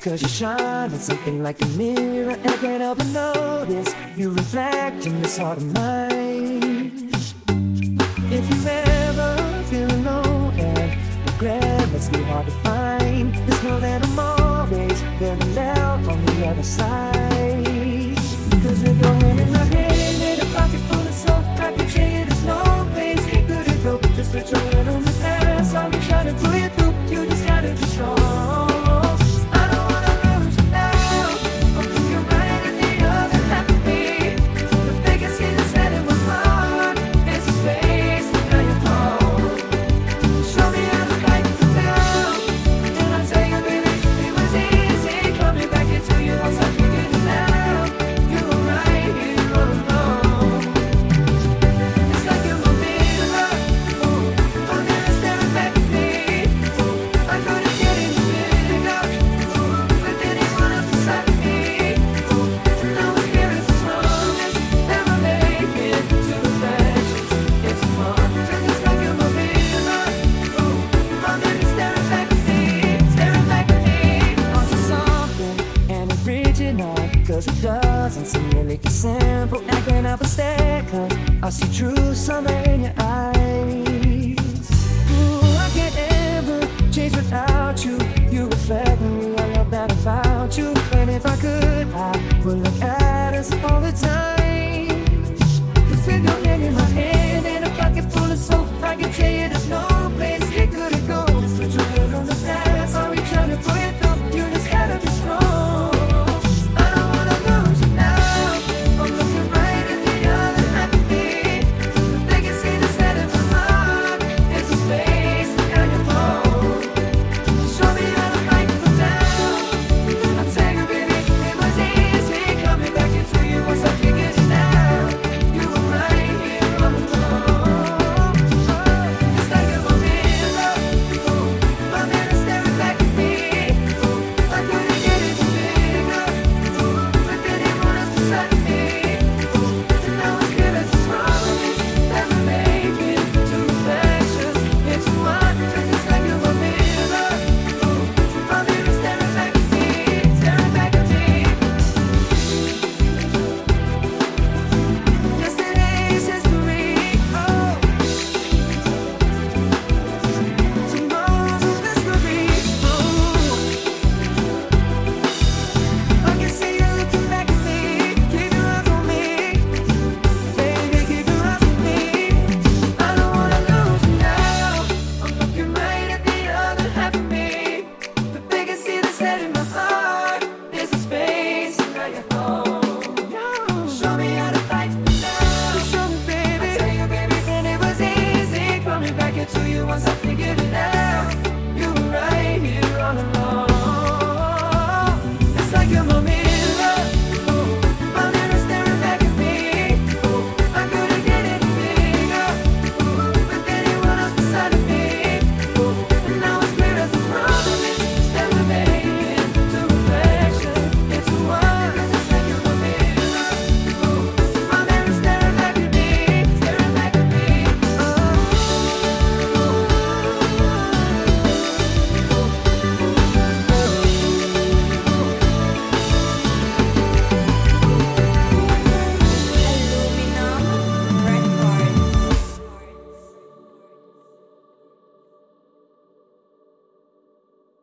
Cause you shine on something like a mirror And I can't help but notice. You reflect in this heart of mine. If you ever feel alone and regret it's too hard to find Just know that I'm always to loud on the other side. Cause it doesn't seem really simple. Acting up a stack. I see truth someday.